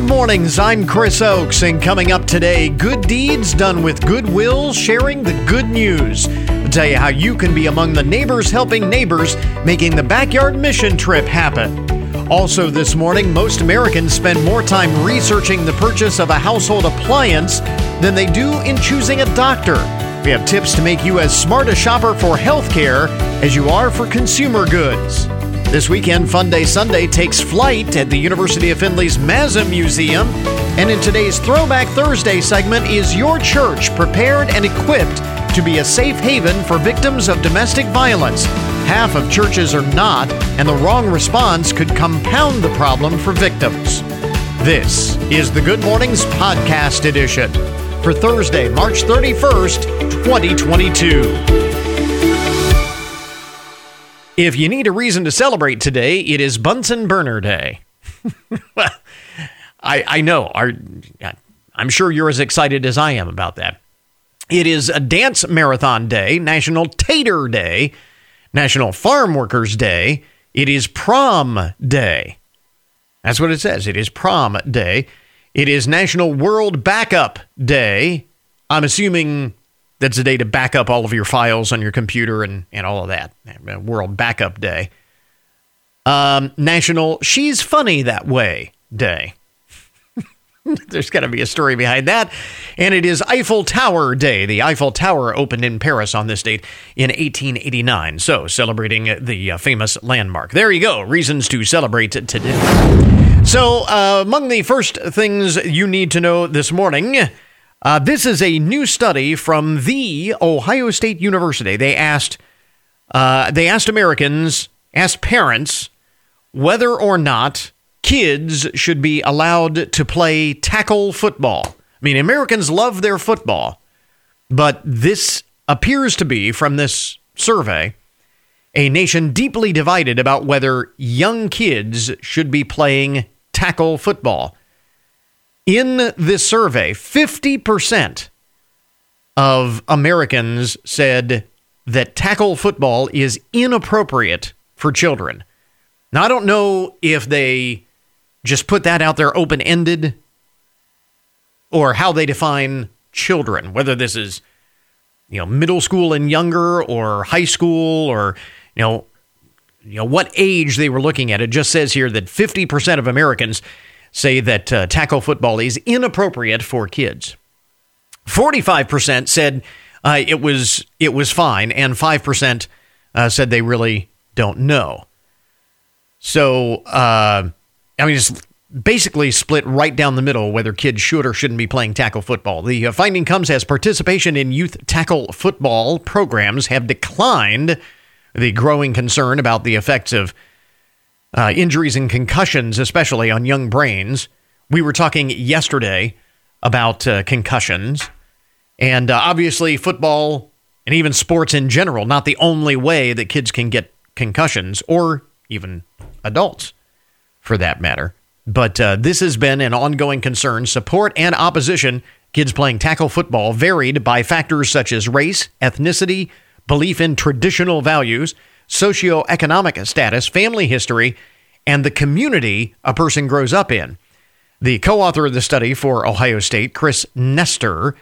Good mornings. I'm Chris Oakes, and coming up today, good deeds done with goodwill, sharing the good news. I'll tell you how you can be among the neighbors helping neighbors, making the backyard mission trip happen. Also, this morning, most Americans spend more time researching the purchase of a household appliance than they do in choosing a doctor. We have tips to make you as smart a shopper for healthcare as you are for consumer goods. This weekend, Fun Day Sunday takes flight at the University of Findlay's Mazza Museum. And in today's Throwback Thursday segment, is your church prepared and equipped to be a safe haven for victims of domestic violence? Half of churches are not, and the wrong response could compound the problem for victims. This is the Good Mornings Podcast Edition for Thursday, March 31st, 2022. If you need a reason to celebrate today, it is Bunsen Burner Day. I, I know. Our, I'm sure you're as excited as I am about that. It is a dance marathon day, National Tater Day, National Farm Workers Day. It is prom day. That's what it says. It is prom day. It is National World Backup Day. I'm assuming that's a day to back up all of your files on your computer and, and all of that. World Backup Day. Um, National She's Funny That Way Day. There's got to be a story behind that. And it is Eiffel Tower Day. The Eiffel Tower opened in Paris on this date in 1889. So, celebrating the uh, famous landmark. There you go. Reasons to celebrate today. So, uh, among the first things you need to know this morning uh, this is a new study from the Ohio State University. They asked uh, they asked Americans, asked parents, whether or not kids should be allowed to play tackle football. I mean, Americans love their football, but this appears to be from this survey a nation deeply divided about whether young kids should be playing tackle football. In this survey, 50% of Americans said that tackle football is inappropriate for children. Now, I don't know if they just put that out there open ended or how they define children, whether this is, you know, middle school and younger or high school or, you know, you know what age they were looking at. It just says here that 50% of Americans say that uh, tackle football is inappropriate for kids. 45% said uh, it was it was fine, and 5% uh, said they really don't know. So, uh, I mean, it's basically split right down the middle whether kids should or shouldn't be playing tackle football. The uh, finding comes as participation in youth tackle football programs have declined. The growing concern about the effects of uh, injuries and concussions, especially on young brains. We were talking yesterday about uh, concussions, and uh, obviously, football and even sports in general, not the only way that kids can get concussions, or even adults for that matter. But uh, this has been an ongoing concern. Support and opposition, kids playing tackle football, varied by factors such as race, ethnicity, belief in traditional values socioeconomic status, family history, and the community a person grows up in. The co author of the study for Ohio State, Chris Knoester,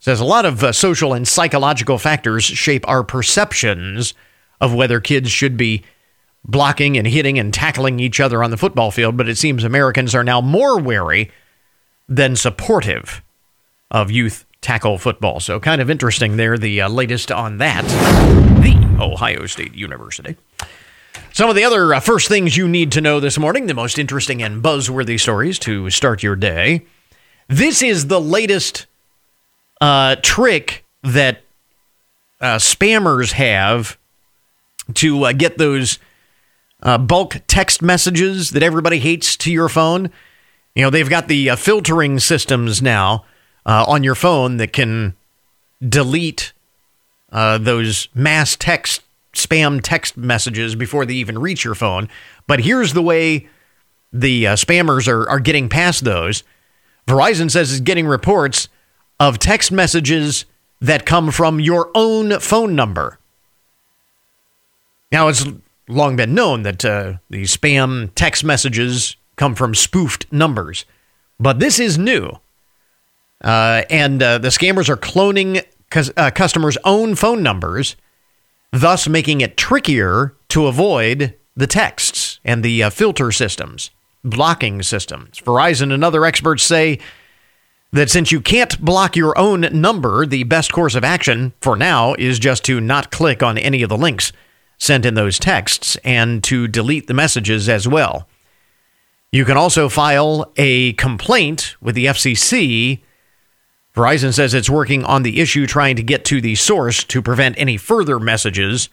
says a lot of uh, social and psychological factors shape our perceptions of whether kids should be blocking and hitting and tackling each other on the football field, but it seems Americans are now more wary than supportive of youth tackle football. So, kind of interesting there, the uh, latest on that. The Ohio State University. Some of the other uh, first things you need to know this morning, the most interesting and buzzworthy stories to start your day. This is the latest uh, trick that uh, spammers have to uh, get those uh, bulk text messages that everybody hates to your phone. You know, they've got the uh, filtering systems now on your phone that can delete those mass text spam text messages before they even reach your phone. But here's the way the uh, spammers are, are getting past those. Verizon says it's getting reports of text messages that come from your own phone number. Now, it's long been known that uh, the spam text messages come from spoofed numbers. But this is new. Uh, and uh, the scammers are cloning uh, customers' own phone numbers, thus making it trickier to avoid the texts and the uh, filter systems, blocking systems. Verizon and other experts say that since you can't block your own number, the best course of action for now is just to not click on any of the links sent in those texts and to delete the messages as well. You can also file a complaint with the FCC. Verizon says it's working on the issue, trying to get to the source to prevent any further messages.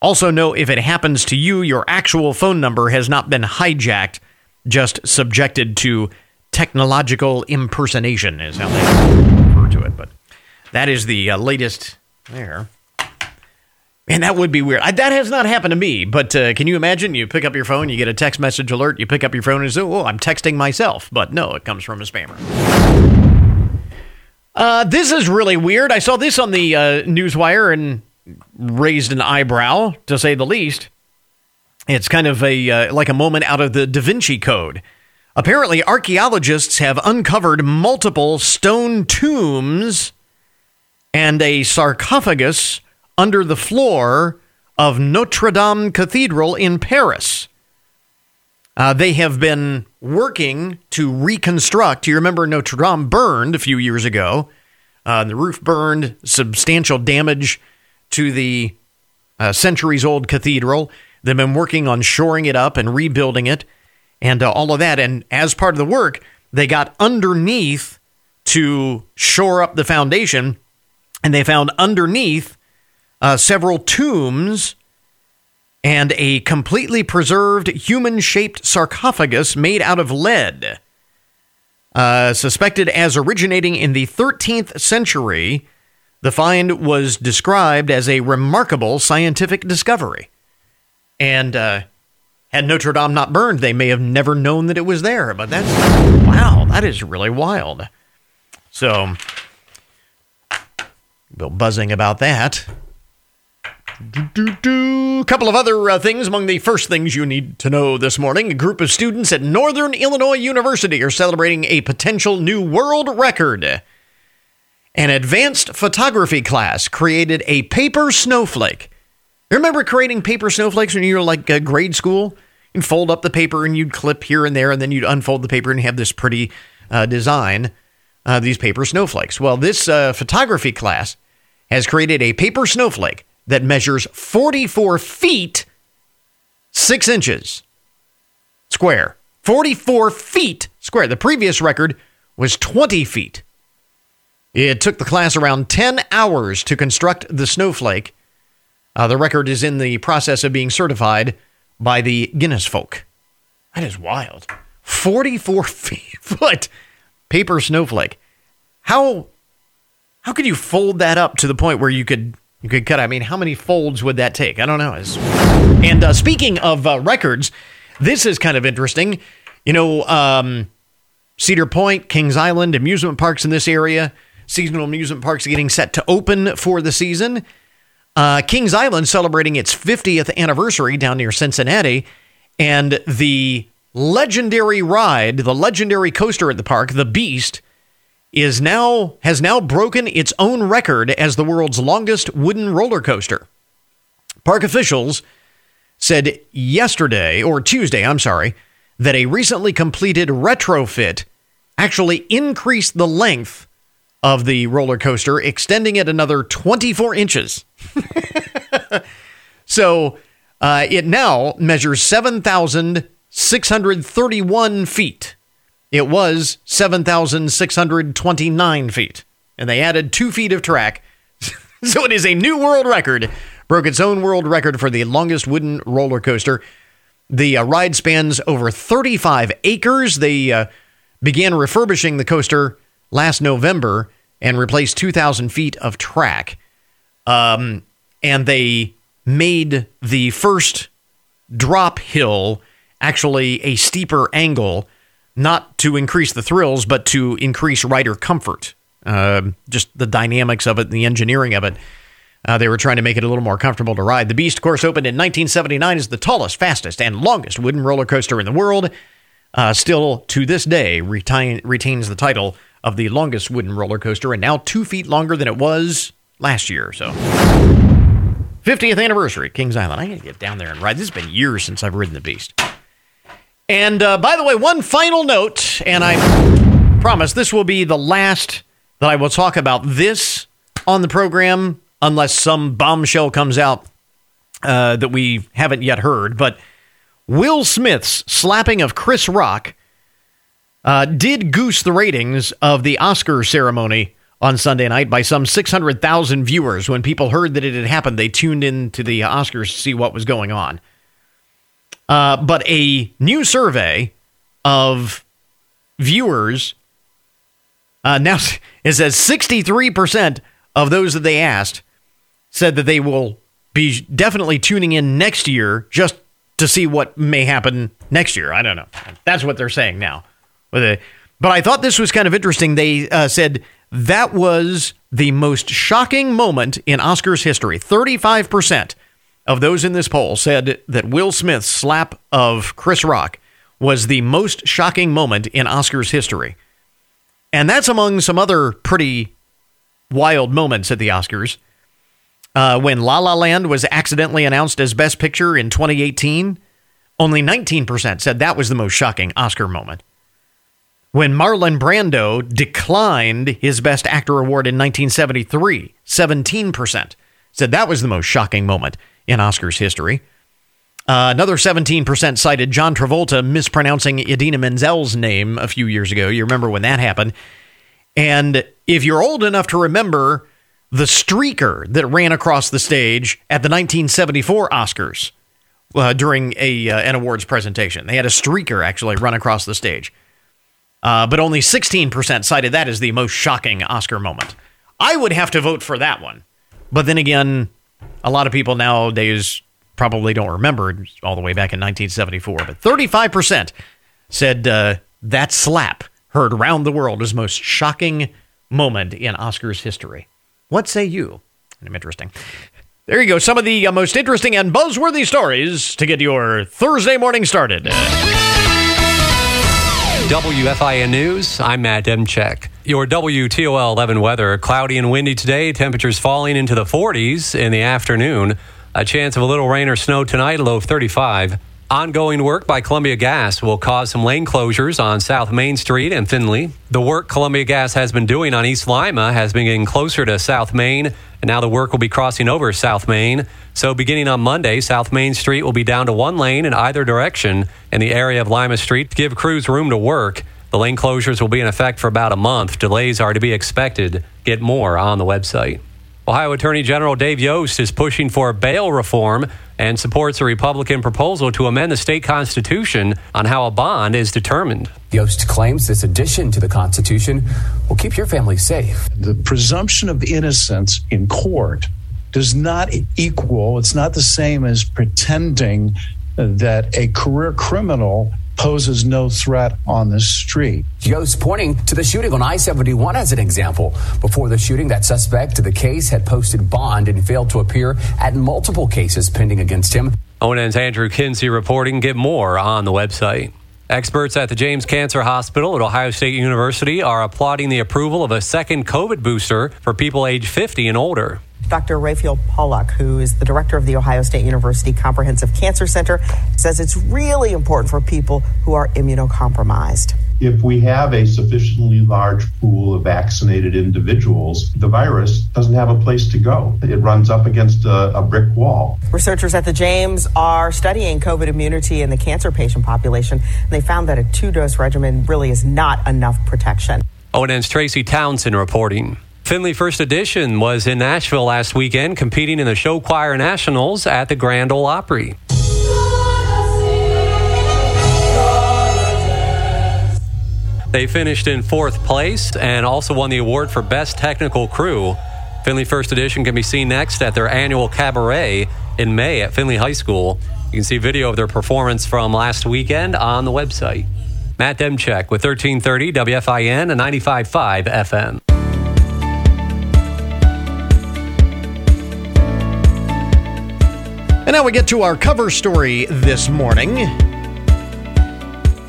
Also, know if it happens to you, your actual phone number has not been hijacked, just subjected to technological impersonation, is how they refer to it. But that is the uh, latest there. And that would be weird. I, that has not happened to me, but uh, can you imagine? You pick up your phone, you get a text message alert, you pick up your phone and say, oh, I'm texting myself. But no, it comes from a spammer. Uh, this is really weird. I saw this on the uh, Newswire and raised an eyebrow, to say the least. It's kind of a uh, like a moment out of the Da Vinci Code. Apparently, archaeologists have uncovered multiple stone tombs and a sarcophagus under the floor of Notre Dame Cathedral in Paris. Uh, they have been working to reconstruct. You remember Notre Dame burned a few years ago. Uh, the roof burned, substantial damage to the uh, centuries old cathedral. They've been working on shoring it up and rebuilding it and uh, all of that. And as part of the work, they got underneath to shore up the foundation, and they found underneath uh, several tombs and a completely preserved human shaped sarcophagus made out of lead. Uh, suspected as originating in the 13th century, the find was described as a remarkable scientific discovery. And uh, had Notre Dame not burned, they may have never known that it was there. But that's, wow, that is really wild. So, Bill buzzing about that. A couple of other uh, things among the first things you need to know this morning. A group of students at Northern Illinois University are celebrating a potential new world record. An advanced photography class created a paper snowflake. Remember creating paper snowflakes when you were like uh, grade school? You'd fold up the paper and you'd clip here and there, and then you'd unfold the paper and have this pretty uh, design, uh, these paper snowflakes. Well, this uh, photography class has created a paper snowflake that measures 44 feet, 6 inches square. 44 feet square. The previous record was 20 feet. It took the class around 10 hours to construct the snowflake. Uh, the record is in the process of being certified by the Guinness folk. That is wild. 44 feet, foot paper snowflake. How how could you fold that up to the point where you could you could cut. I mean, how many folds would that take? I don't know. It's, and uh, speaking of uh, records, this is kind of interesting. You know, um, Cedar Point, Kings Island, amusement parks in this area, seasonal amusement parks getting set to open for the season. Uh, Kings Island celebrating its 50th anniversary down near Cincinnati, and the legendary ride, the legendary coaster at the park, the Beast is now has now broken its own record as the world's longest wooden roller coaster. Park officials said yesterday or Tuesday, I'm sorry, that a recently completed retrofit actually increased the length of the roller coaster, extending it another 24 inches. so uh, it now measures 7,631 feet. It was 7,629 feet, and they added two feet of track. so it is a new world record. Broke its own world record for the longest wooden roller coaster. The uh, ride spans over 35 acres. They uh, began refurbishing the coaster last November and replaced 2,000 feet of track. Um, and they made the first drop hill actually a steeper angle not to increase the thrills, but to increase rider comfort. Uh, just the dynamics of it and the engineering of it. Uh, they were trying to make it a little more comfortable to ride. The Beast, of course, opened in 1979 as the tallest, fastest, and longest wooden roller coaster in the world. uh, still to this day retain, retains the title of the longest wooden roller coaster and now two feet longer than it was last year. So, 50th anniversary, Kings Island. I got to get down there and ride. This has been years since I've ridden the Beast. And uh, by the way, one final note, and I promise this will be the last that I will talk about this on the program, unless some bombshell comes out uh, that we haven't yet heard. But Will Smith's slapping of Chris Rock uh, did goose the ratings of the Oscar ceremony on Sunday night by some 600,000 viewers. When people heard that it had happened, they tuned in to the Oscars to see what was going on. Uh, but a new survey of viewers uh, now it says 63% of those that they asked said that they will be definitely tuning in next year just to see what may happen next year. I don't know. That's what they're saying now. But I thought this was kind of interesting. They uh, said that was the most shocking moment in Oscars history. 35% of those in this poll said that Will Smith's slap of Chris Rock was the most shocking moment in Oscars history. And that's among some other pretty wild moments at the Oscars. Uh, when La La Land was accidentally announced as Best Picture in 2018, only 19% said that was the most shocking Oscar moment. When Marlon Brando declined his Best Actor award in 1973, 17% said that was the most shocking moment in Oscars history. Uh, another 17% cited John Travolta mispronouncing Idina Menzel's name a few years ago. You remember when that happened. And if you're old enough to remember the streaker that ran across the stage at the 1974 Oscars uh, during a uh, an awards presentation. They had a streaker actually run across the stage. Uh, but only 16% cited that as the most shocking Oscar moment. I would have to vote for that one. But then again, a lot of people nowadays probably don't remember all the way back in 1974. But 35% said uh, that slap heard around the world as most shocking moment in Oscars history. What say you? Interesting. There you go. Some of the uh, most interesting and buzzworthy stories to get your Thursday morning started. WFIN News, I'm Matt Demchek. Your WTOL 11 weather cloudy and windy today, temperatures falling into the 40s in the afternoon. A chance of a little rain or snow tonight, low of 35. Ongoing work by Columbia Gas will cause some lane closures on South Main Street and Findlay. The work Columbia Gas has been doing on East Lima has been getting closer to South Main, and now the work will be crossing over South Main. So, beginning on Monday, South Main Street will be down to one lane in either direction in the area of Lima Street to give crews room to work. The lane closures will be in effect for about a month. Delays are to be expected. Get more on the website. Ohio Attorney General Dave Yost is pushing for bail reform and supports a Republican proposal to amend the state constitution on how a bond is determined. Yost claims this addition to the Constitution will keep your family safe. The presumption of innocence in court does not equal, it's not the same as pretending that a career criminal poses no threat on the street. Yost's pointing to the shooting on I 71 as an example. Before the shooting, that suspect to the case had posted bond and failed to appear at multiple cases pending against him. ONN's Andrew Kinsey reporting. Get more on the website. Experts at the James Cancer Hospital at Ohio State University are applauding the approval of a second COVID booster for people age 50 and older. Dr. Raphael Pollock, who is the director of the Ohio State University Comprehensive Cancer Center, says it's really important for people who are immunocompromised. If we have a sufficiently large pool of vaccinated individuals, the virus doesn't have a place to go. It runs up against a, a brick wall. Researchers at the James are studying COVID immunity in the cancer patient population, and they found that a two dose regimen really is not enough protection. ONN's Tracy Townsend reporting. Findlay First Edition was in Nashville last weekend, competing in the Show Choir Nationals at the Grand Ole Opry. They finished in fourth place and also won the award for Best Technical Crew. Findlay First Edition can be seen next at their annual cabaret in May at Findlay High School. You can see video of their performance from last weekend on the website. Matt Demchek with 1330 WFIN and 95.5 FM. And now we get to our cover story this morning.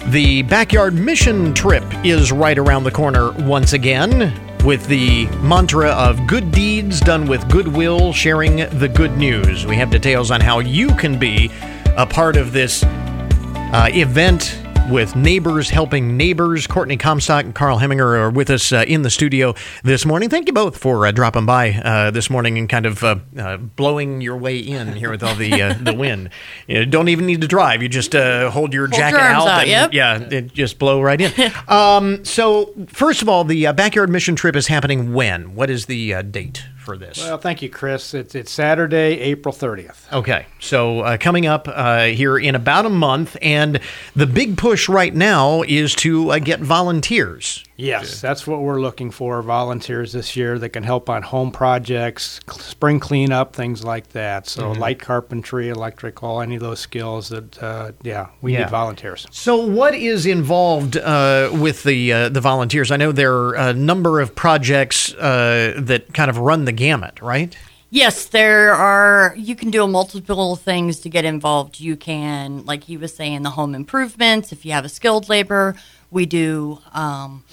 The backyard mission trip is right around the corner once again with the mantra of good deeds done with goodwill, sharing the good news. We have details on how you can be a part of this uh, event with Neighbors Helping Neighbors. Courtney Comstock and Carl Heminger are with us uh, in the studio this morning. Thank you both for uh, dropping by uh, this morning and kind of uh, uh, blowing your way in here with all the uh, the wind. You don't even need to drive; you just hold your Hold jacket your out, out, and yep. yeah, it just blow right in. um, so, first of all, the backyard mission trip is happening when? What is the date for this? Well, thank you, Chris. It's, it's Saturday, April 30th. Okay, so uh, coming up uh, here in about a month, and the big push right now is to uh, get volunteers. Yes, that's what we're looking for volunteers this year that can help on home projects, cl- spring cleanup, things like that. So, Mm-hmm. light carpentry, electrical, any of those skills that, uh, yeah, we Yeah. need volunteers. So, what is involved uh, with the uh, the volunteers? I know there are a number of projects uh, that kind of run the gamut, right? Yes, there are. You can do multiple things to get involved. You can, like he was saying, the home improvements. If you have a skilled labor, we do um,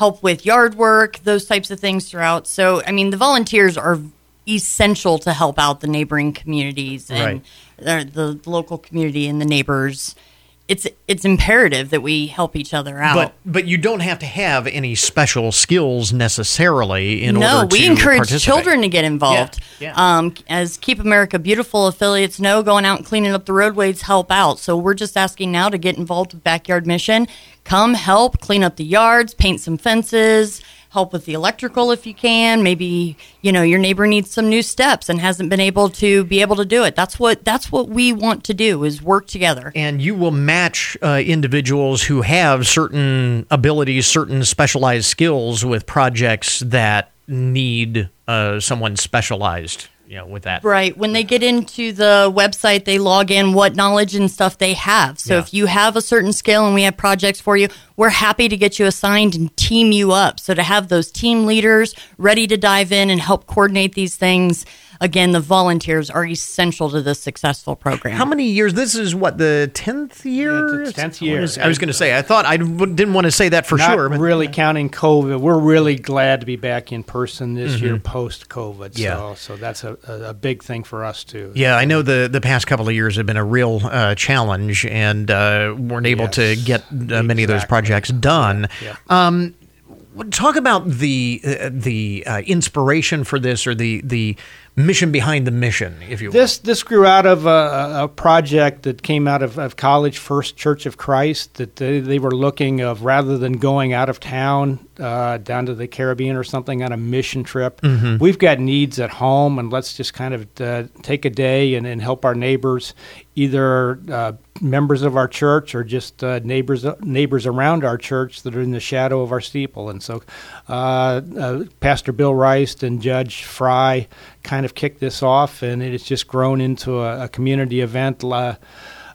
help with yard work, those types of things throughout. So, I mean, the volunteers are essential to help out the neighboring communities and uh, the local community and the neighbors. It's it's imperative that we help each other out. But but you don't have to have any special skills necessarily in no, order to No, we encourage children to get involved. Yeah, Um, as Keep America Beautiful affiliates know, going out and cleaning up the roadways help out. So we're just asking now to get involved with Backyard Mission. Come help clean up the yards, paint some fences, help with the electrical if you can. Maybe you know your neighbor needs some new steps and hasn't been able to be able to do it. That's what that's what we want to do is work together. and you will match uh, individuals who have certain abilities, certain specialized skills with projects that need uh, someone specialized, you know, with that. Right. When they get into the website, they log in what knowledge and stuff they have. So Yeah. if you have a certain skill and we have projects for you, we're happy to get you assigned and team you up. So to have those team leaders ready to dive in and help coordinate these things, again, the volunteers are essential to this successful program. How many years? This is what the tenth year. Yeah, 10th year. is- I was going to say. I thought I didn't want to say that for Not sure. But really counting COVID. We're really glad to be back in person this year post COVID. Yeah. So, so that's a, a, a big thing for us, too. yeah, I know the the past couple of years have been a real uh, challenge, and uh, weren't able to get uh, many of those projects done. Yeah. Um, talk about the uh, the uh, inspiration for this, or the the mission behind the mission, if you will. This this grew out of a, a project that came out of, of College First Church of Christ that they, they were looking of rather than going out of town uh, down to the Caribbean or something on a mission trip. We've got needs at home, and let's just kind of uh, take a day and, and help our neighbors, either uh, members of our church or just uh, neighbors neighbors around our church that are in the shadow of our steeple. And so, uh, uh, Pastor Bill Rice and Judge Fry kind of kicked this off, and it has just grown into a, a community event.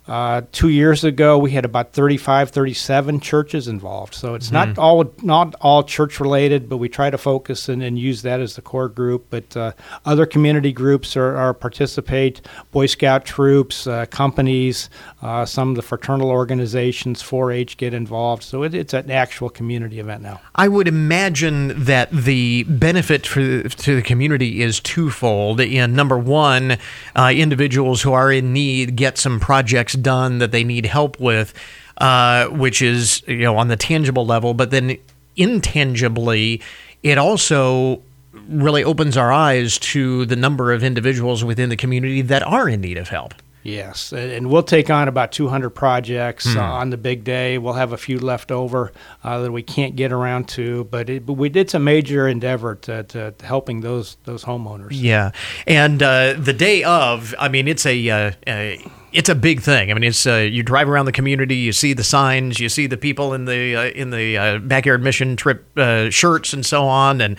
Uh, two years ago, we had about 35, 37 churches involved. So it's not all not all church related, but we try to focus and, and use that as the core group. But uh, other community groups are, are participate. Boy Scout troops, uh, companies, uh, some of the fraternal organizations, 4-H get involved. So it, it's an actual community event now. I would imagine that the benefit for, to the community is twofold. In number one, uh, individuals who are in need get some projects done that they need help with, uh, which is you know on the tangible level. But then intangibly, it also really opens our eyes to the number of individuals within the community that are in need of help. Yes, and we'll take on about 200 projects uh, on the big day. We'll have a few left over uh, that we can't get around to, but, it, but we did some major endeavor to, to, to helping those those homeowners. Yeah, and uh, the day of, I mean, it's a uh, uh, it's a big thing. I mean, it's uh, you drive around the community, you see the signs, you see the people in the uh, in the uh, backyard mission trip uh, shirts and so on, and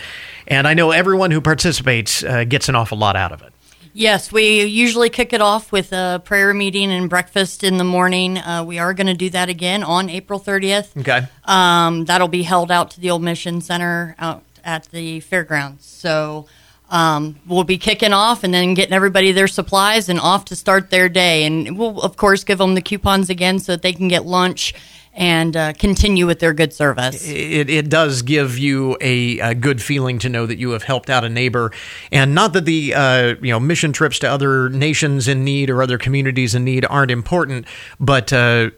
and I know everyone who participates uh, gets an awful lot out of it. Yes, we usually kick it off with a prayer meeting and breakfast in the morning. Uh, we are going to do that again on April 30th. Okay. Um, that'll be held out to the old mission center out at the fairgrounds. So um, we'll be kicking off and then getting everybody their supplies and off to start their day. And we'll, of course, give them the coupons again so that they can get lunch and uh, continue with their good service. It, it does give you a, a, good feeling to know that you have helped out a neighbor, and not that the uh, you know mission trips to other nations in need or other communities in need aren't important, but uh,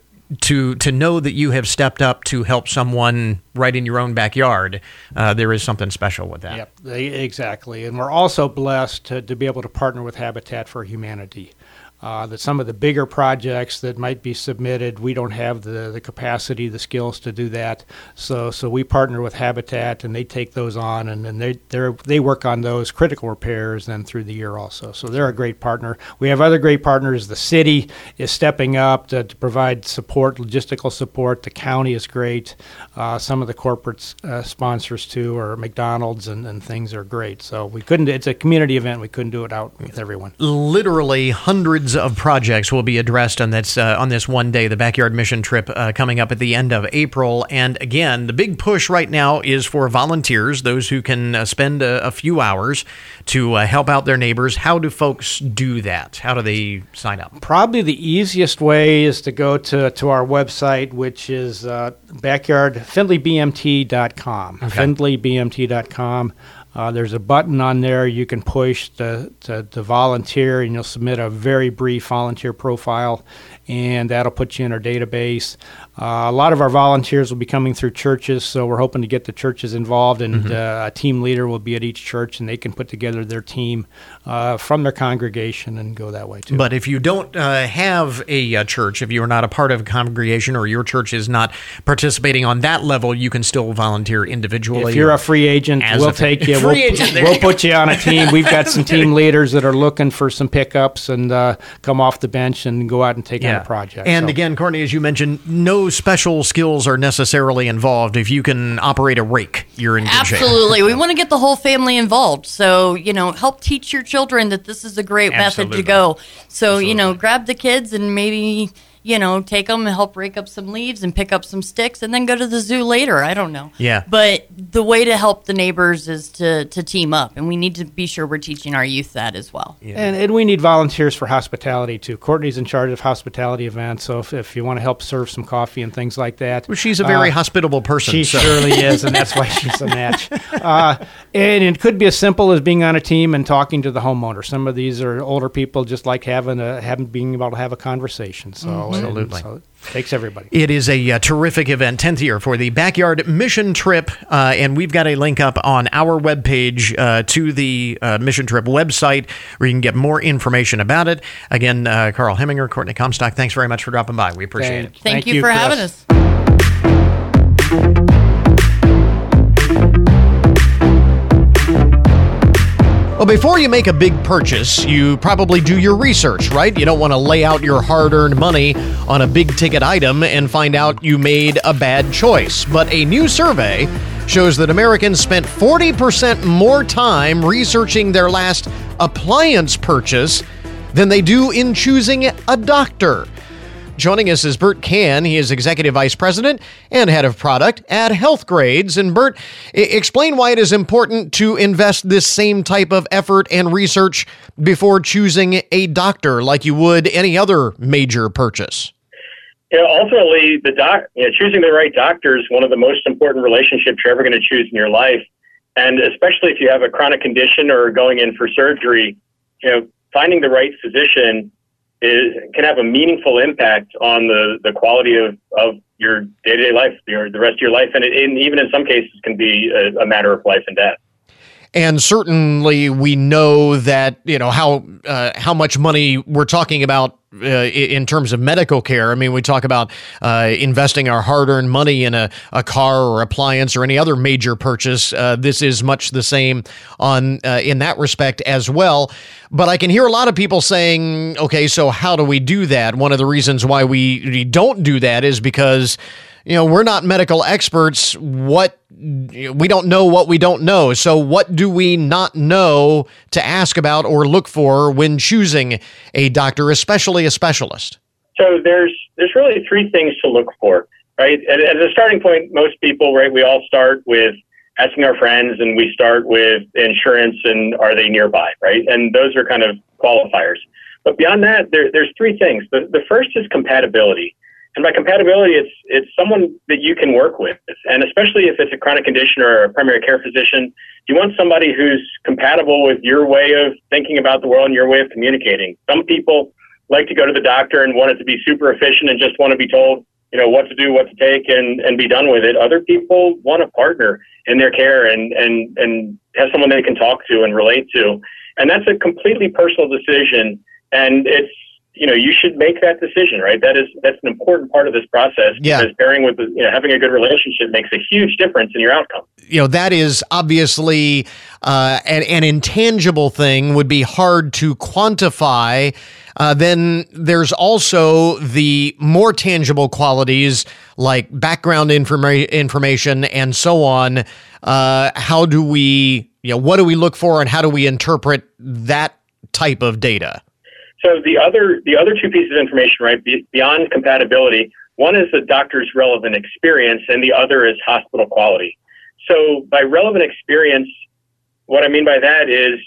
to to know that you have stepped up to help someone right in your own backyard, uh, there is something special with that. Yep, exactly. And we're also blessed to, to be able to partner with Habitat for Humanity uh, that some of the bigger projects that might be submitted, we don't have the, the capacity, the skills to do that. So so we partner with Habitat, and they take those on, and, and they they they work on those critical repairs then through the year also. So they're a great partner. We have other great partners. The city is stepping up to, to provide support, logistical support. The county is great. Uh, some of the corporate uh, sponsors too, or McDonald's and, and things are great. So we couldn't. It's a community event. We couldn't do it out with everyone. Literally hundreds hundreds of projects will be addressed on this uh, on this one day, the backyard mission trip uh, coming up at the end of April. And again, the big push right now is for volunteers, those who can uh, spend a, a, few hours to uh, help out their neighbors. How do folks do that? How do they sign up? Probably the easiest way is to go to, to our website, which is uh, backyard findlaybmt.com. Okay. Findlaybmt.com. Uh, there's a button on there. You can push to, to, to, volunteer, and you'll submit a very brief volunteer profile, and that'll put you in our database. Uh, a lot of our volunteers will be coming through churches, so we're hoping to get the churches involved, and mm-hmm. uh, a team leader will be at each church, and they can put together their team uh, from their congregation and go that way too. But if you don't uh, have a, a, church, if you are not a part of a congregation, or your church is not participating on that level, you can still volunteer individually. If you're a free agent, we'll take you. We'll, agent, we'll put you on a team. We've got some team leaders that are looking for some pickups and uh, come off the bench and go out and take yeah. on a project. And so. again, Courtney, as you mentioned, no special skills are necessarily involved. If you can operate a rake, you're in good Absolutely. we want to get the whole family involved. So, you know, help teach your children that this is a great Absolutely. method to go. So, Absolutely. you know, grab the kids and maybe you know, take them and help rake up some leaves and pick up some sticks and then go to the zoo later. I don't know. Yeah. But the way to help the neighbors is to, to team up. And we need to be sure we're teaching our youth that as well. Yeah. And, and we need volunteers for hospitality too. Courtney's in charge of hospitality events. So if, if you want to help serve some coffee and things like that. Well, she's a very uh, hospitable person. She so. surely is. And that's why she's a match. Uh, and it could be as simple as being on a team and talking to the homeowner. Some of these are older people just like having a, having, being able to have a conversation. So. Mm-hmm Absolutely. So takes everybody. It is a uh, terrific event, 10th year for the Backyard Mission Trip. Uh, and we've got a link up on our webpage uh, to the uh, Mission Trip website where you can get more information about it. Again, uh, Carl Heminger, Courtney Comstock, thanks very much for dropping by. We appreciate Thank, it. Thank, Thank you, you, for having us. Well, before you make a big purchase, you probably do your research, right? You don't want to lay out your hard earned money on a big ticket item and find out you made a bad choice. But a new survey shows that Americans spent 40% more time researching their last appliance purchase than they do in choosing a doctor. Joining us is Bert Kann. He is Executive Vice President and Head of Product at Healthgrades. And Bert, I- explain why it is important to invest this same type of effort and research before choosing a doctor like you would any other major purchase. You know, ultimately, the doc, you know, choosing the right doctor is one of the most important relationships you're ever going to choose in your life. And especially if you have a chronic condition or going in for surgery, you know, finding the right physician is can have a meaningful impact on the, the quality of, of your day to day life, your, the rest of your life, and, it, even in some cases can be a, a matter of life and death and certainly we know that you know how uh, how much money we're talking about uh, in terms of medical care. I mean, we talk about uh, investing our hard-earned money in a, a car or appliance or any other major purchase. Uh, this is much the same on uh, in that respect as well. But I can hear a lot of people saying, "Okay, so how do we do that?" One of the reasons why we, we don't do that is because you know, we're not medical experts. What we don't know what we don't know. So, what do we not know to ask about or look for when choosing a doctor, especially a specialist? So, there's there's really three things to look for, right? At, at the starting point, most people, right, we all start with asking our friends, and we start with insurance and are they nearby, right? And those are kind of qualifiers. But beyond that, there, there's three things. The, the first is compatibility. And by compatibility, it's it's someone that you can work with, and especially if it's a chronic condition or a primary care physician, you want somebody who's compatible with your way of thinking about the world and your way of communicating. Some people like to go to the doctor and want it to be super efficient and just want to be told, you know, what to do, what to take, and and be done with it. Other people want a partner in their care and and and have someone they can talk to and relate to, and that's a completely personal decision. And it's you know you should make that decision right? That is that's an important part of this process yeah. because pairing with you know having a good relationship makes a huge difference in your outcome. You know that is obviously uh, an, an, intangible thing would be hard to quantify. Uh, then there's also the more tangible qualities like background informa- information and so on. Uh, how do we you know what do we look for and how do we interpret that type of data so the other the other two pieces of information, right, beyond compatibility, one is the doctor's relevant experience, and the other is hospital quality. So by relevant experience, what I mean by that is,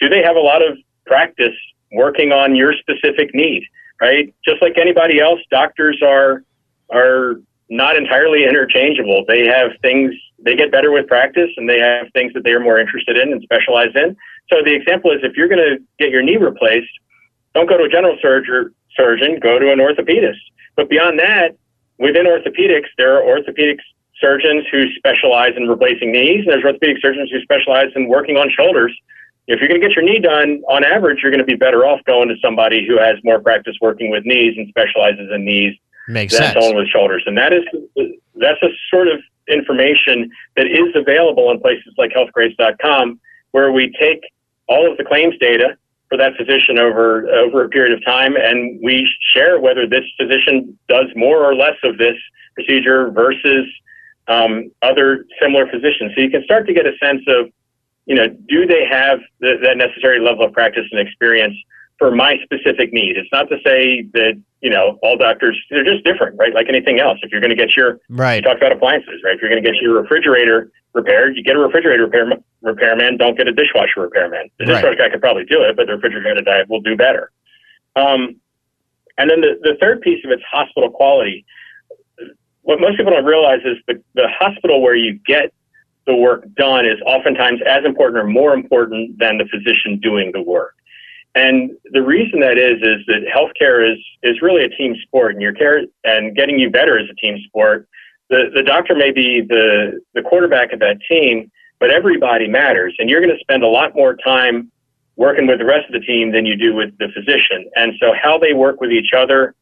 do they have a lot of practice working on your specific need, right? Just like anybody else, doctors are are not entirely interchangeable. They have things they get better with practice, and they have things that they are more interested in and specialize in. So the example is, if you're going to get your knee replaced don't go to a general surgeon, surgeon, go to an orthopedist. But beyond that, within orthopedics, there are orthopedic surgeons who specialize in replacing knees, and there's orthopedic surgeons who specialize in working on shoulders. If you're going to get your knee done, on average, you're going to be better off going to somebody who has more practice working with knees and specializes in knees Makes than sense. someone with shoulders. And that is that's a sort of information that is available in places like healthgrades.com, where we take all of the claims data for that physician over over a period of time, and we share whether this physician does more or less of this procedure versus um, other similar physicians. So you can start to get a sense of, you know, do they have the, that necessary level of practice and experience for my specific need? It's not to say that you know all doctors they're just different, right? Like anything else. If you're going to get your right, you talked about appliances, right? If you're going to get your refrigerator repaired, you get a refrigerator repair, repairman. Don't get a dishwasher repairman. The dishwasher right. guy could probably do it, but the refrigerator guy will do better. Um, and then the, the third piece of it's hospital quality. What most people don't realize is the, the hospital where you get the work done is oftentimes as important or more important than the physician doing the work. And the reason that is is that healthcare is is really a team sport, and your care and getting you better is a team sport the, the doctor may be the, the quarterback of that team, but everybody matters. And you're going to spend a lot more time working with the rest of the team than you do with the physician. And so how they work with each other,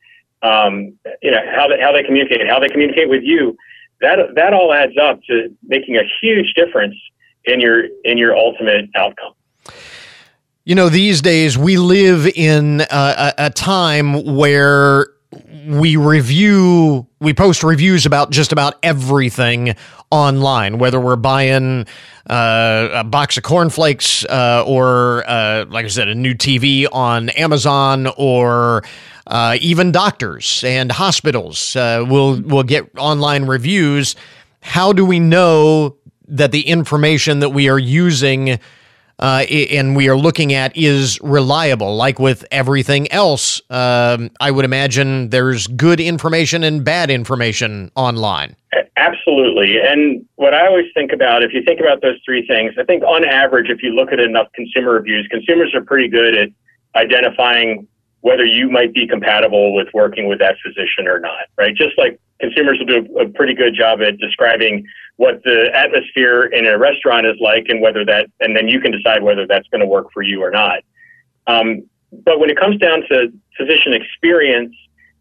um, you know, how they, how they communicate, how they communicate with you, that, that all adds up to making a huge difference in your, in your ultimate outcome. You know, these days we live in a, a time where we review, we post reviews about just about everything online, whether we're buying uh, a box of cornflakes uh, or, uh, like I said, a new TV on Amazon or uh, even doctors and hospitals uh, will will get online reviews. How do we know that the information that we are using uh, and we are looking at is reliable. Like with everything else, um, I would imagine there's good information and bad information online. Absolutely. And what I always think about, if you think about those three things, I think on average, if you look at enough consumer reviews, consumers are pretty good at identifying whether you might be compatible with working with that physician or not, right? Just like consumers will do a pretty good job at describing what the atmosphere in a restaurant is like and whether that, and then you can decide whether that's going to work for you or not. Um, but when it comes down to physician experience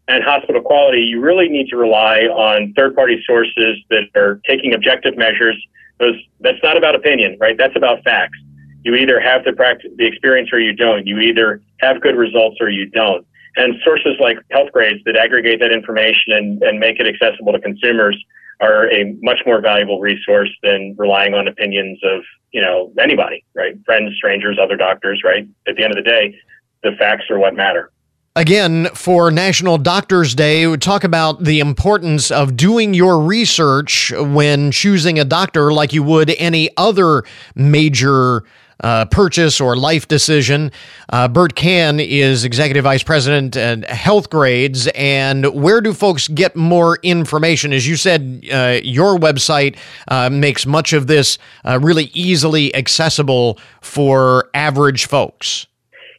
and hospital quality, you really need to rely on third party sources that are taking objective measures. Those, that's not about opinion, right? That's about facts. You either have the practice, the experience or you don't. You either have good results or you don't. And sources like Healthgrades that aggregate that information and, and make it accessible to consumers are a much more valuable resource than relying on opinions of, you know, anybody, right? Friends, strangers, other doctors, right? At the end of the day, the facts are what matter. Again, for National Doctors Day, we talk about the importance of doing your research when choosing a doctor like you would any other major uh, purchase or life decision. Uh, Bert Kann is Executive Vice President at Healthgrades. And where do folks get more information? As you said, uh, your website uh, makes much of this uh, really easily accessible for average folks.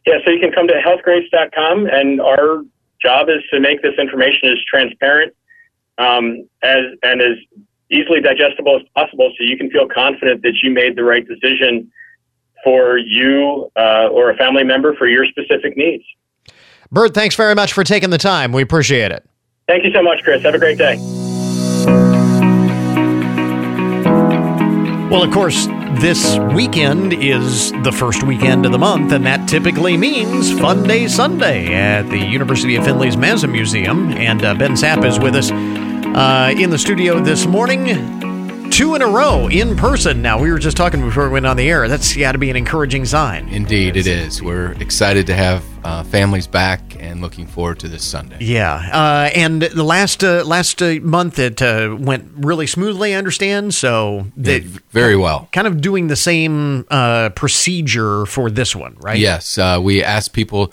Yeah, so you can come to healthgrades.com, and our job is to make this information as transparent um, as and as easily digestible as possible, so you can feel confident that you made the right decision for you uh, or a family member for your specific needs. Bert, thanks very much for taking the time. We appreciate it. Thank you so much, Chris. Have a great day. Well, of course, this weekend is the first weekend of the month, and that typically means Fun Day Sunday at the University of Findlay's Mazza Museum. And uh, Ben Sapp is with us uh, in the studio this morning two in a row in person. Now, we were just talking before we went on the air. That's got to be an encouraging sign. Indeed, it is. We're excited to have uh, families back and looking forward to this Sunday. Yeah, uh, and the last uh, last uh, month it uh, went really smoothly. I understand. So yeah, very well. Kind of doing the same uh, procedure for this one, right? Yes, we asked people.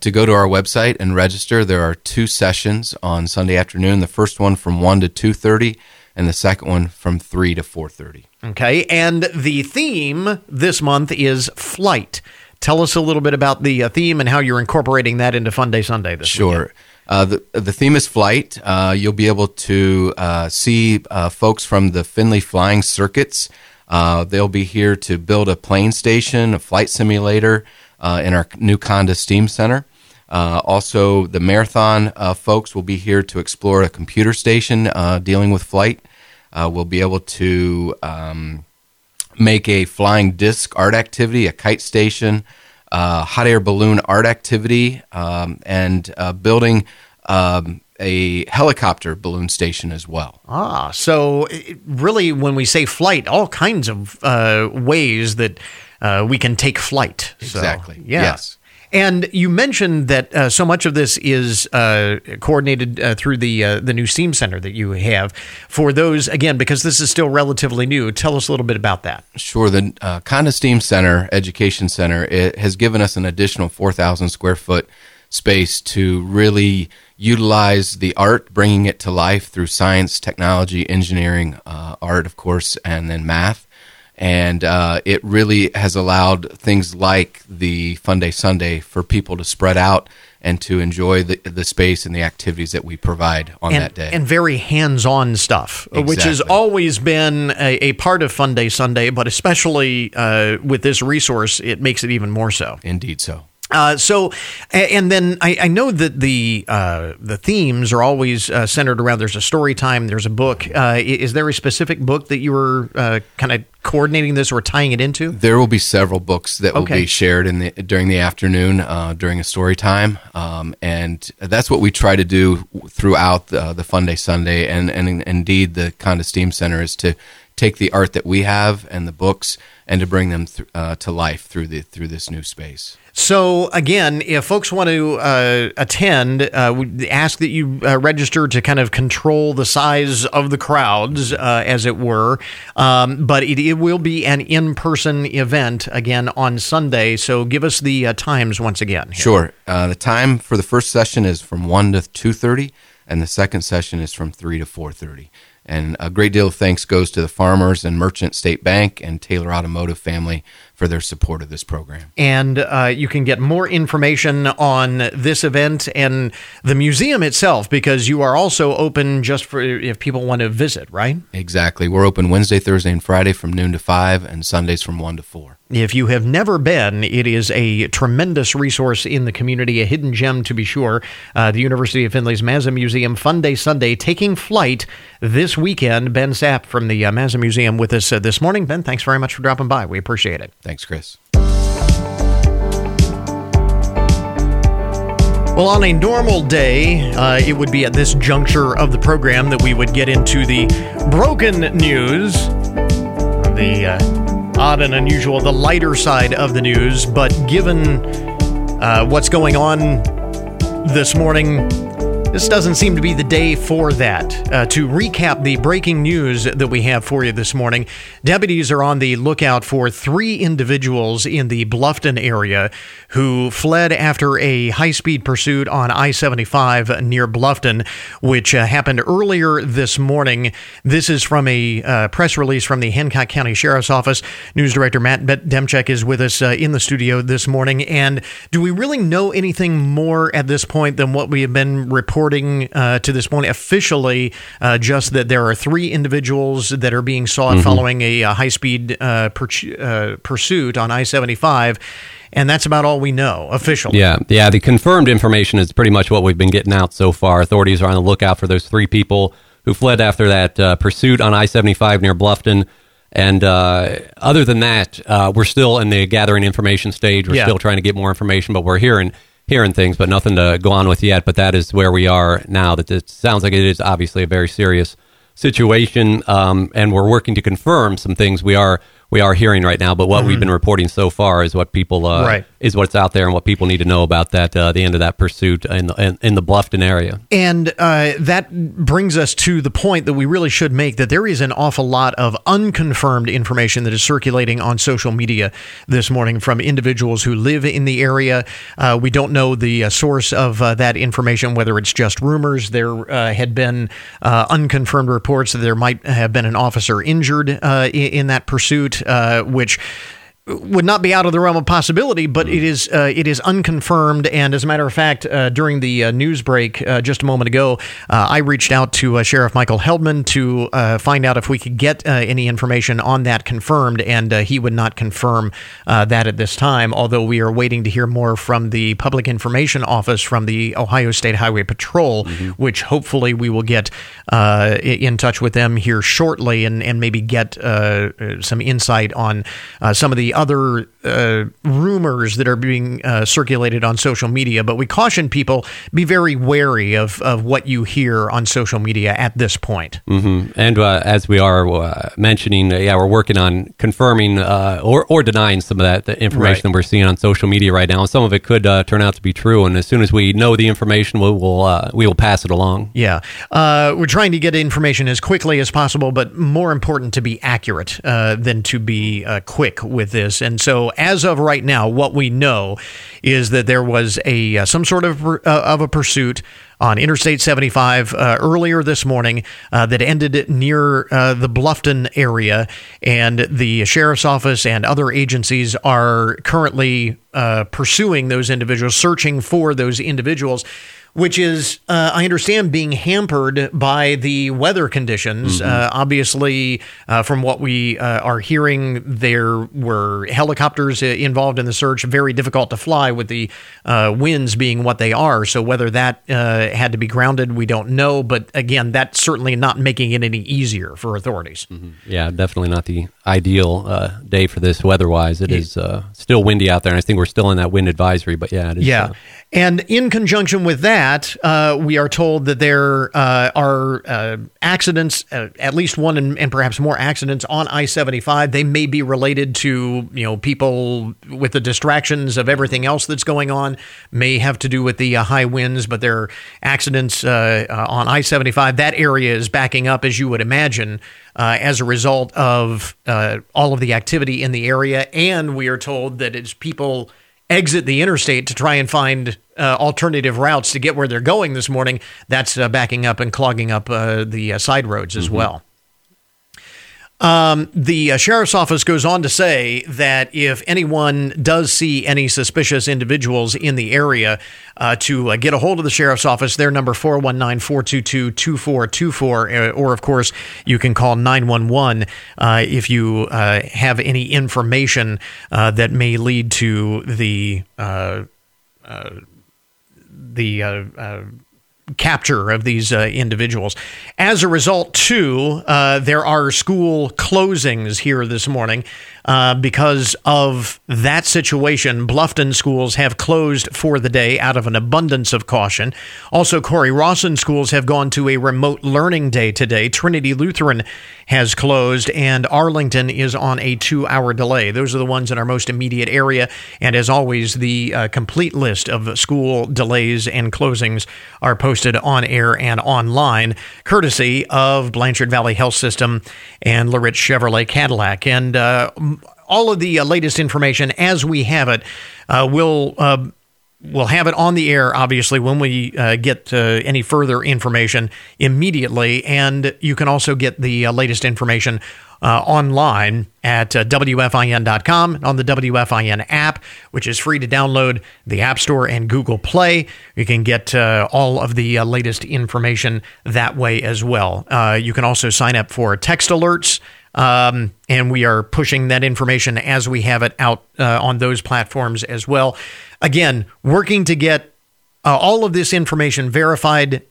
to go to our website and register, there are two sessions on Sunday afternoon. The first one from one to two thirty, and the second one from 3 to 4.30 okay and the theme this month is flight. Tell us a little bit about the uh, theme and how you're incorporating that into fun day sunday this sure. uh, the, the theme is flight. Uh, you'll be able to uh, see uh, folks from the Findlay flying circuits. Uh, they'll be here to build a plane station a flight simulator in our new conda steam center uh, also, the marathon uh, folks will be here to explore a computer station uh, dealing with flight. Uh, we'll be able to um, make a flying disc art activity, a kite station, uh, hot air balloon art activity, um, and uh, building um, a helicopter balloon station as well. Ah, so really, when we say flight, all kinds of ways that we can take flight. Exactly. So, yeah. Yes. And you mentioned that uh, so much of this is uh, coordinated uh, through the uh, the new Steam Center that you have. For those again, because this is still relatively new, tell us a little bit about that. Sure. The uh, Conda Steam Center Education Center it has given us an additional four thousand square foot space to really utilize the art, bringing it to life through science, technology, engineering, uh, art, of course, and then math and uh, it really has allowed things like the Fun Day Sunday for people to spread out and to enjoy the, the space and the activities that we provide on and, that day. And very hands on stuff, exactly. which has always been a, a, part of Fun Day Sunday, but especially uh, with this resource, it makes it even more so. Indeed, so. Uh, so, and then I, I know that the uh, the themes are always uh, centered around. There's a story time. There's a book. Uh, is there a specific book that you were uh, kind of coordinating this or tying it into? There will be several books that will be shared in the during the afternoon uh, during a story time, um, and that's what we try to do throughout the, the Fun Day Sunday, and and indeed the Conda Steam Center is to take the art that we have and the books and to bring them th- uh, to life through the through this new space. So again, if folks want to uh, attend, uh, we ask that you uh, register to kind of control the size of the crowds, uh, as it were. Um, but it, it, will be an in-person event again on Sunday. So give us the uh, times once again. Here. Sure. Uh, the time for the first session is from one to two thirty, and the second session is from three to four thirty. And a great deal of thanks goes to the Farmers and Merchant State Bank and Taylor Automotive family for their support of this program. And uh, you can get more information on this event and the museum itself because you are also open just for if people want to visit, right? Exactly. We're open Wednesday, Thursday, and Friday from noon to 5 and Sundays from 1 to 4. If you have never been, it is a tremendous resource in the community, a hidden gem to be sure. Uh, the University of Findlay's Mazza Museum Fun Day Sunday taking flight this weekend. Ben Sapp from the uh, Mazza Museum with us uh, this morning. Ben, thanks very much for dropping by. We appreciate it. Thanks, Chris. Well, on a normal day, uh, it would be at this juncture of the program that we would get into the broken news, the uh, odd and unusual, the lighter side of the news. But given uh, what's going on this morning This doesn't seem to be the day for that. Uh, to recap the breaking news that we have for you this morning, deputies are on the lookout for three individuals in the Bluffton area who fled after a high speed pursuit on I 75 near Bluffton, which uh, happened earlier this morning. This is from a uh, press release from the Hancock County Sheriff's Office. News Director Matt Demchek is with us uh, in the studio this morning. And do we really know anything more at this point than what we have been reporting? uh, to this point officially uh, just that there are three individuals that are being sought mm-hmm. following a, a high speed uh, per- uh, pursuit on I 75 and that's about all we know officially. Yeah, yeah. The confirmed information is pretty much what we've been getting out so far. Authorities are on the lookout for those three people who fled after that uh, pursuit on I seventy five near Bluffton. And uh, other than that, uh, we're still in the gathering information stage. We're yeah. still trying to get more information, but we're hearing hearing things, but nothing to go on with yet. But that is where we are now. That it sounds like it is obviously a very serious situation, um, and we're working to confirm some things. We are we are hearing right now. But what mm-hmm. we've been reporting so far is what people uh, right. is what's out there and what people need to know about that uh, the end of that pursuit in the, in, in the Bluffton area. And uh, that brings us to the point that we really should make that there is an awful lot of unconfirmed information that is circulating on social media this morning from individuals who live in the area. Uh, we don't know the uh, source of uh, that information, whether it's just rumors. There had been unconfirmed reports that there might have been an officer injured in, in that pursuit Uh, which would not be out of the realm of possibility, but it is uh, it is unconfirmed. And as a matter of fact, uh, during the uh, news break uh, just a moment ago, uh, I reached out to uh, Sheriff Michael Heldman to find out if we could get any information on that confirmed, and he would not confirm that at this time. Although we are waiting to hear more from the Public Information Office from the Ohio State Highway Patrol, mm-hmm. which hopefully we will get in touch with them here shortly, and and maybe get some insight on some of the other uh, rumors that are being uh, circulated on social media, but we caution people be very wary of, of what you hear on social media at this point. Mm-hmm. And uh, as we are uh, mentioning, uh, yeah, we're working on confirming uh, or, or denying some of that the information right. that we're seeing on social media right now. Some of it could turn out to be true, and as soon as we know the information, we will we will pass it along. Yeah, we're trying to get information as quickly as possible, but more important to be accurate than to be quick with this. And so as of right now, what we know is that there was a uh, some sort of uh, of a pursuit on Interstate 75 uh, earlier this morning uh, that ended near uh, the Bluffton area, and the sheriff's office and other agencies are currently uh, pursuing those individuals, searching for those individuals which is, uh, I understand, being hampered by the weather conditions. Mm-hmm. Uh, obviously, uh, from what we uh, are hearing, there were helicopters uh, involved in the search, very difficult to fly with the uh, winds being what they are. So, whether that had to be grounded, we don't know. But again, that's certainly not making it any easier for authorities. Mm-hmm. Yeah, definitely not the ideal day for this weather wise. It yeah. is still windy out there, and I think we're still in that wind advisory. But yeah, yeah. And in conjunction with that, uh, we are told that there uh, are uh, accidents, uh, at least one and, and, perhaps more accidents on I seventy five. They may be related to you know people with the distractions of everything else that's going on. May have to do with the uh, high winds, but there are accidents uh, on I seventy five. That area is backing up, as you would imagine, as a result of all of the activity in the area. And we are told that it's people exit the interstate to try and find uh, alternative routes to get where they're going this morning, that's uh, backing up and clogging up uh, the uh, side roads as mm-hmm. well. Um, the uh, sheriff's office goes on to say that if anyone does see any suspicious individuals in the area, uh, to uh, get a hold of the sheriff's office, their number 419 422 2424. Uh, or, of course, you can call 911 uh, if you uh, have any information that may lead to the. the capture of these uh, individuals. As a result, too, uh, there are school closings here this morning. Uh, because of that situation, Bluffton schools have closed for the day out of an abundance of caution. Also, Cory-Rawson schools have gone to a remote learning day today. Trinity Lutheran has closed, and Arlington is on a two hour delay. Those are the ones in our most immediate area. And as always, the uh, complete list of school delays and closings are posted on air and online, courtesy of Blanchard Valley Health System and Laritz Chevrolet Cadillac. And uh, all of the uh, latest information as we have it uh, will uh, we'll have it on the air, obviously, when we uh, get uh, any further information immediately. And you can also get the uh, latest information online at uh, WFIN.com on the WFIN app, which is free to download the App Store and Google Play. You can get all of the latest information that way as well. you can also sign up for text alerts. Um, and we are pushing that information as we have it out on those platforms as well again, working to get uh, all of this information verified,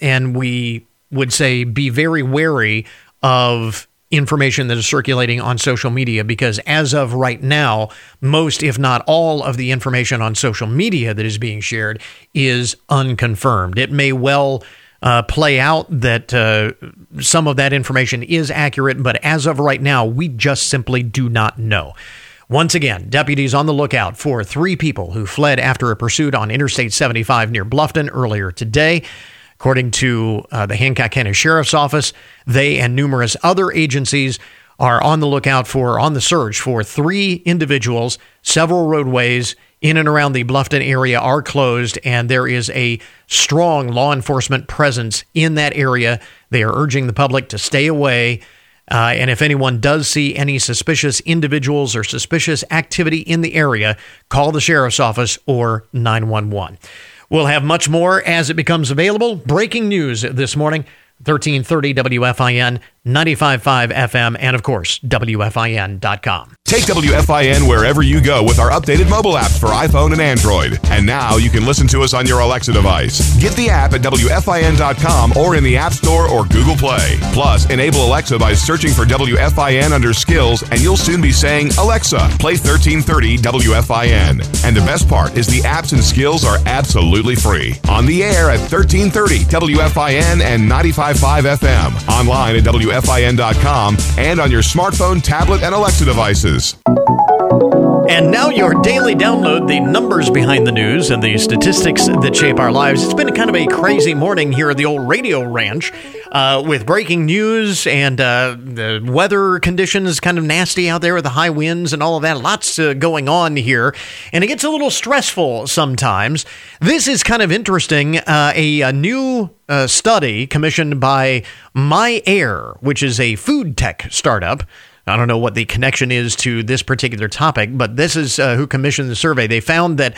and we would say be very wary of information that is circulating on social media because as of right now, most, if not all, of the information on social media that is being shared is unconfirmed. It may well uh, play out that uh, some of that information is accurate, but as of right now, we just simply do not know. Once again, deputies on the lookout for three people who fled after a pursuit on Interstate 75 near Bluffton earlier today. According to uh, the Hancock County Sheriff's Office, they and numerous other agencies are on the lookout for, on the search for three individuals. Several roadways in and around the Bluffton area are closed, and there is a strong law enforcement presence in that area. They are urging the public to stay away uh, and if anyone does see any suspicious individuals or suspicious activity in the area, call the sheriff's office or 911. We'll have much more as it becomes available. Breaking news this morning 1330 WFIN, 95.5 FM, and of course, WFIN.com. Take WFIN wherever you go with our updated mobile apps for iPhone and Android. And now you can listen to us on your Alexa device. Get the app at WFIN.com or in the App Store or Google Play. Plus, enable Alexa by searching for WFIN under skills, and you'll soon be saying, Alexa, play 1330 WFIN. And the best part is the apps and skills are absolutely free. On the air at 1330 WFIN and 95.5 FM. Online at WFIN.com and on your smartphone, tablet, and Alexa devices. And now your daily download, the numbers behind the news and the statistics that shape our lives. It's been kind of a crazy morning here at the old radio ranch uh, with breaking news and uh, the weather conditions kind of nasty out there with the high winds and all of that. Lots uh, going on here. And it gets a little stressful sometimes. This is kind of interesting. Uh, a, a, new uh, study commissioned by My Air, which is a food tech startup. I don't know what the connection is to this particular topic, but this is uh, who commissioned the survey. They found that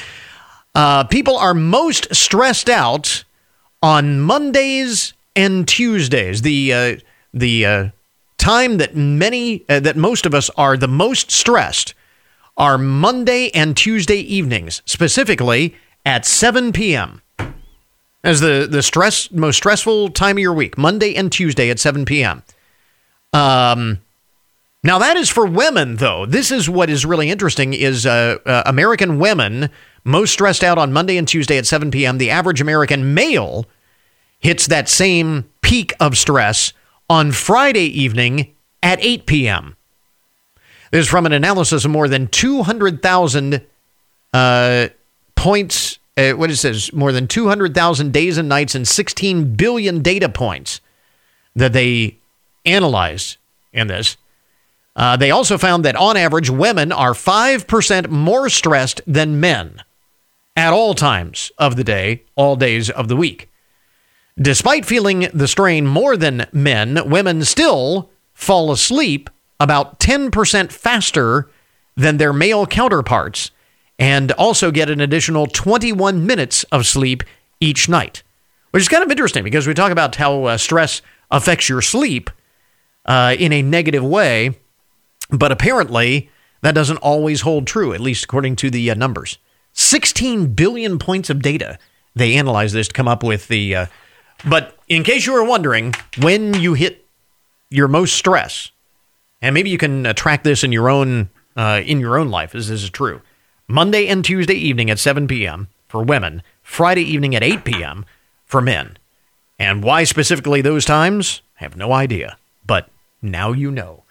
uh, people are most stressed out on Mondays and Tuesdays. The uh, the uh, time that many uh, that most of us are the most stressed are Monday and Tuesday evenings, specifically at 7 p.m. As the the stress most stressful time of your week, Monday and Tuesday at 7 p.m. Um, now that is for women, though. This is what is really interesting: is uh, uh, American women most stressed out on Monday and Tuesday at 7 p.m. The average American male hits that same peak of stress on Friday evening at 8 p.m. This is from an analysis of more than 200,000 uh, points. Uh, what it says, more than 200,000 days and nights and 16 billion data points that they analyzed in this. Uh, they also found that on average, women are 5% more stressed than men at all times of the day, all days of the week. Despite feeling the strain more than men, women still fall asleep about 10% faster than their male counterparts and also get an additional 21 minutes of sleep each night, which is kind of interesting because we talk about how uh, stress affects your sleep uh, in a negative way. But apparently, that doesn't always hold true, at least according to the uh, numbers. 16 billion points of data. They analyzed this to come up with the. Uh, but in case you were wondering, when you hit your most stress, and maybe you can uh, track this in your own uh, in your own life, as this is true. Monday and Tuesday evening at 7 p.m. for women, Friday evening at 8 p.m. for men. And why specifically those times? I have no idea. But now you know.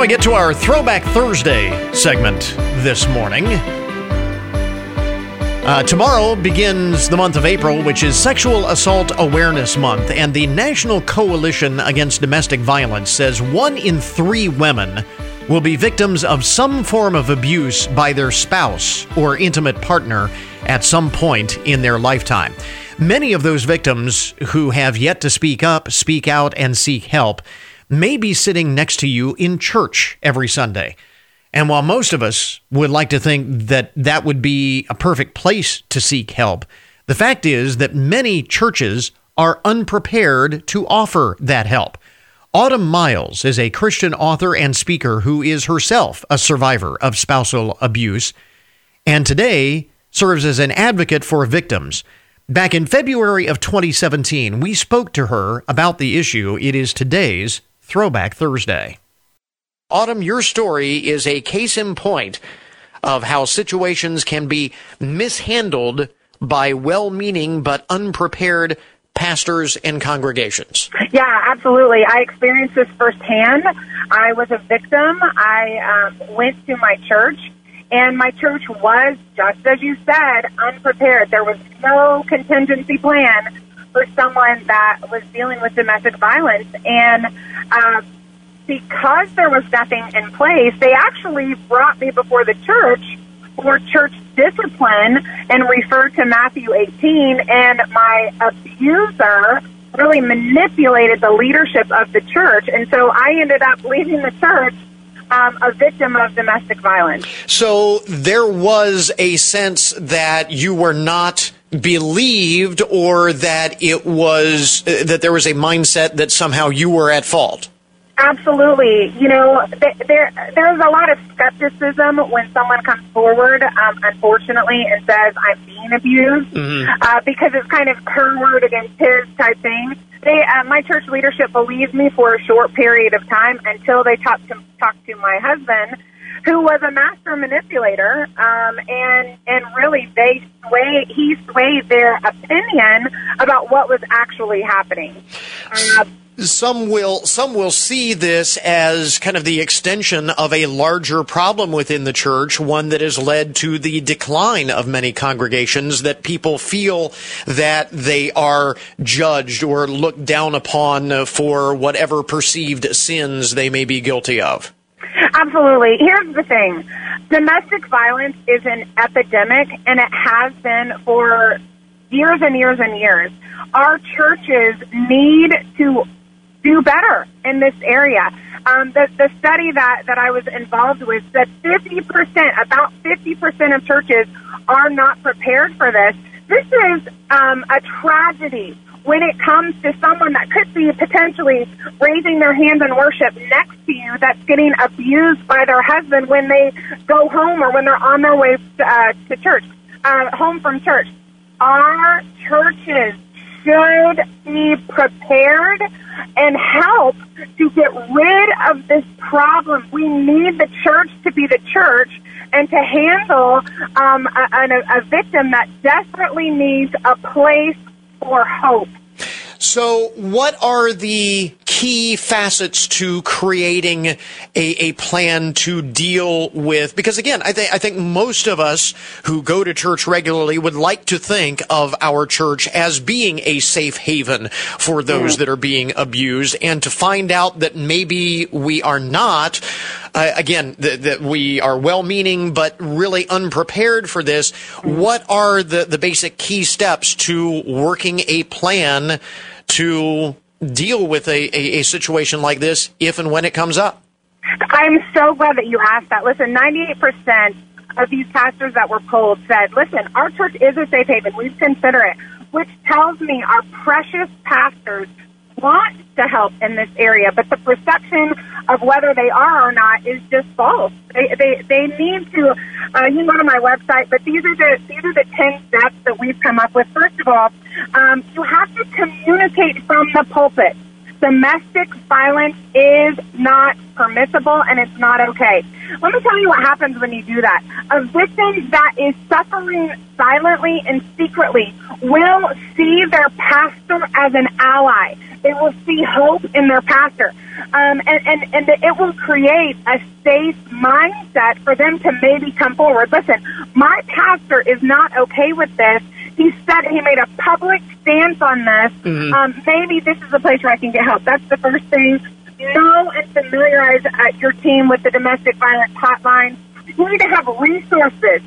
Now we get to our Throwback Thursday segment this morning. Uh, tomorrow begins the month of April, which is Sexual Assault Awareness Month, and the National Coalition Against Domestic Violence says one in three women will be victims of some form of abuse by their spouse or intimate partner at some point in their lifetime. Many of those victims who have yet to speak up, speak out, and seek help may be sitting next to you in church every Sunday. And while most of us would like to think that that would be a perfect place to seek help, the fact is that many churches are unprepared to offer that help. Autumn Miles is a Christian author and speaker who is herself a survivor of spousal abuse and today serves as an advocate for victims. Back in February of 2017, we spoke to her about the issue. It is today's Throwback Thursday. Autumn, your story is a case in point of how situations can be mishandled by well meaning but unprepared pastors and congregations. Yeah, absolutely. I experienced this firsthand. I was a victim. I um, went to my church, and my church was, just as you said, unprepared. There was no contingency plan for someone that was dealing with domestic violence. And uh, because there was nothing in place, they actually brought me before the church for church discipline and referred to Matthew 18. And my abuser really manipulated the leadership of the church. And so I ended up leaving the church um, a victim of domestic violence. So there was a sense that you were not believed or that it was uh, that there was a mindset that somehow you were at fault. Absolutely. You know, th- there there's a lot of skepticism when someone comes forward, um, unfortunately, and says I'm being abused Mm-hmm. uh, because it's kind of her word against his type thing. They, uh, my church leadership believed me for a short period of time until they talked to talked to my husband, who was a master manipulator, um, and and really they sway he swayed their opinion about what was actually happening. Uh, some will some will see this as kind of the extension of a larger problem within the church, one that has led to the decline of many congregations that people feel that they are judged or looked down upon for whatever perceived sins they may be guilty of. Absolutely. Here's the thing domestic violence is an epidemic, and it has been for years and years and years. Our churches need to do better in this area. Um, the, the study that, that I was involved with said 50%, about 50% of churches are not prepared for this. This is um, a tragedy when it comes to someone that could be potentially raising their hands in worship next to you that's getting abused by their husband when they go home or when they're on their way uh, to church, uh, home from church. Our churches should be prepared and help to get rid of this problem. We need the church to be the church and to handle um, a, a, a victim that desperately needs a place for hope. So, what are the key facets to creating a, a plan to deal with? Because again, I think I think most of us who go to church regularly would like to think of our church as being a safe haven for those that are being abused, and to find out that maybe we are not. Uh, again, that, that we are well-meaning but really unprepared for this. What are the the basic key steps to working a plan? to deal with a, a, a, situation like this if and when it comes up? I'm so glad that you asked that. Listen, 98% of these pastors that were polled said, listen, our church is a safe haven. We consider it, which tells me our precious pastors want to help in this area, but the perception of whether they are or not is just false. They they, they need to. Uh, you can go to my website, but these are the these are the ten steps that we've come up with. First of all, um, you have to communicate from the pulpit. Domestic violence is not permissible and it's not okay. Let me tell you what happens when you do that. A victim that is suffering silently and secretly will see their pastor as an ally. They will see hope in their pastor. Um, and, and, and it will create a safe mindset for them to maybe come forward. Listen, my pastor is not okay with this. He said he made a public stance on this. Mhm. Um, maybe this is a place where I can get help. That's the first thing. Know and familiarize uh, your team with the domestic violence hotline. You need to have resources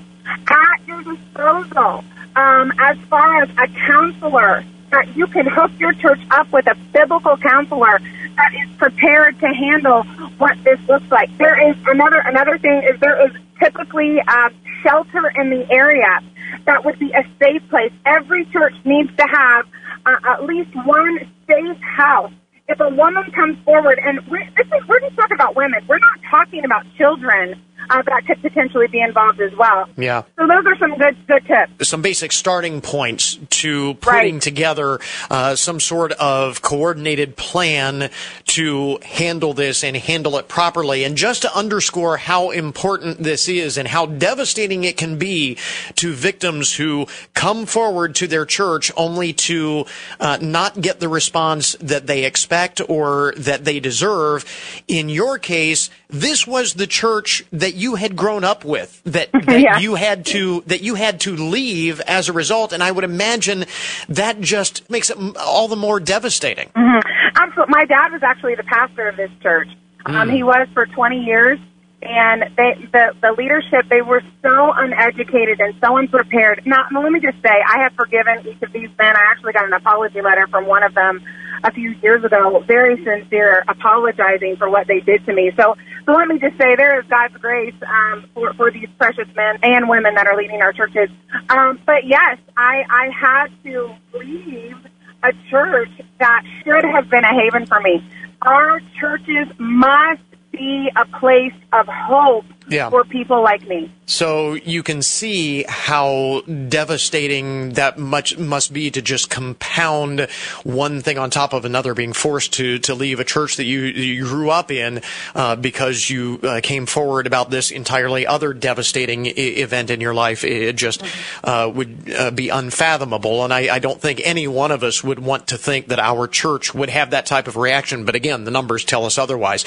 at your disposal um, as far as a counselor that you can hook your church up with a biblical counselor that is prepared to handle what this looks like. There is another another thing is there is typically uh, shelter in the area that would be a safe place. Every church needs to have uh, at least one safe house. If a woman comes forward, and we're, this is, we're just talking about women, we're not talking about children uh, that could potentially be involved as well. Yeah. So those are some good good tips. some basic starting points to putting together uh, some sort of coordinated plan to handle this and handle it properly. And just to underscore how important this is and how devastating it can be to victims who come forward to their church only to uh, not get the response that they expect or that they deserve. In your case, this was the church that you had grown up with, that, that Yeah. you had to that you had to leave as a result, and I would imagine that just makes it all the more devastating. hmm Absolutely. My dad was actually the pastor of this church. Um, Mm. he was for 20 years, and they, the the leadership they were so uneducated and so unprepared. Now, let me just say, I have forgiven each of these men. I actually got an apology letter from one of them a few years ago, very sincere, apologizing for what they did to me. So, so let me just say, there is God's grace um, for for these precious men and women that are leading our churches. Um, but yes, I I had to leave a church that should have been a haven for me. Our churches must be a place of hope Yeah. for people like me. So you can see how devastating that much must be to just compound one thing on top of another, being forced to to leave a church that you you grew up in uh, because you uh, came forward about this entirely other devastating I- event in your life. It just uh, would uh, be unfathomable, and I, I don't think any one of us would want to think that our church would have that type of reaction. But again, the numbers tell us otherwise.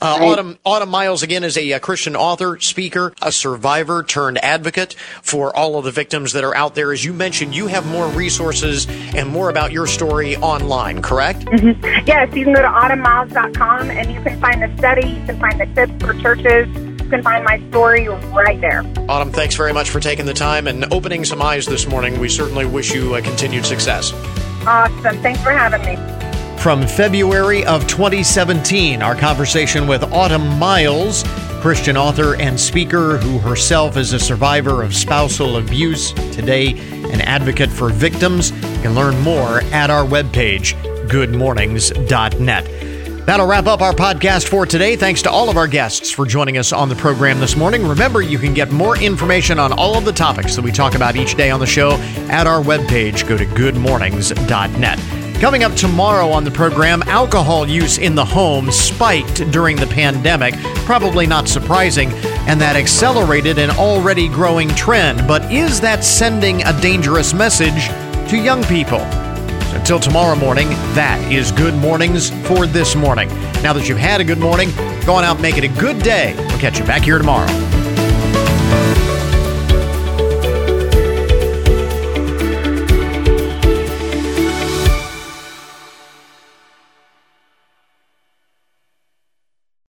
Uh, Autumn Autumn Miles again is a, uh Christian author, speaker, a survivor turned advocate for all of the victims that are out there. As you mentioned, you have more resources and more about your story online, correct? Mm-hmm. Yes, you can go to autumnmiles.com and you can find the study, you can find the tips for churches, you can find my story right there. Autumn, thanks very much for taking the time and opening some eyes this morning. We certainly wish you uh, continued success. Awesome. Thanks for having me. From February of 2017, our conversation with Autumn Miles, Christian author and speaker who herself is a survivor of spousal abuse, today an advocate for victims. You can learn more at our webpage, goodmornings.net. That'll wrap up our podcast for today. Thanks to all of our guests for joining us on the program this morning. Remember, you can get more information on all of the topics that we talk about each day on the show at our webpage. Go to goodmornings.net. Coming up tomorrow on the program, alcohol use in the home spiked during the pandemic. Probably not surprising, and that accelerated an already growing trend. But is that sending a dangerous message to young people? Until tomorrow morning, that is Good Mornings for this morning. Now that you've had a good morning, go on out and make it a good day. We'll catch you back here tomorrow.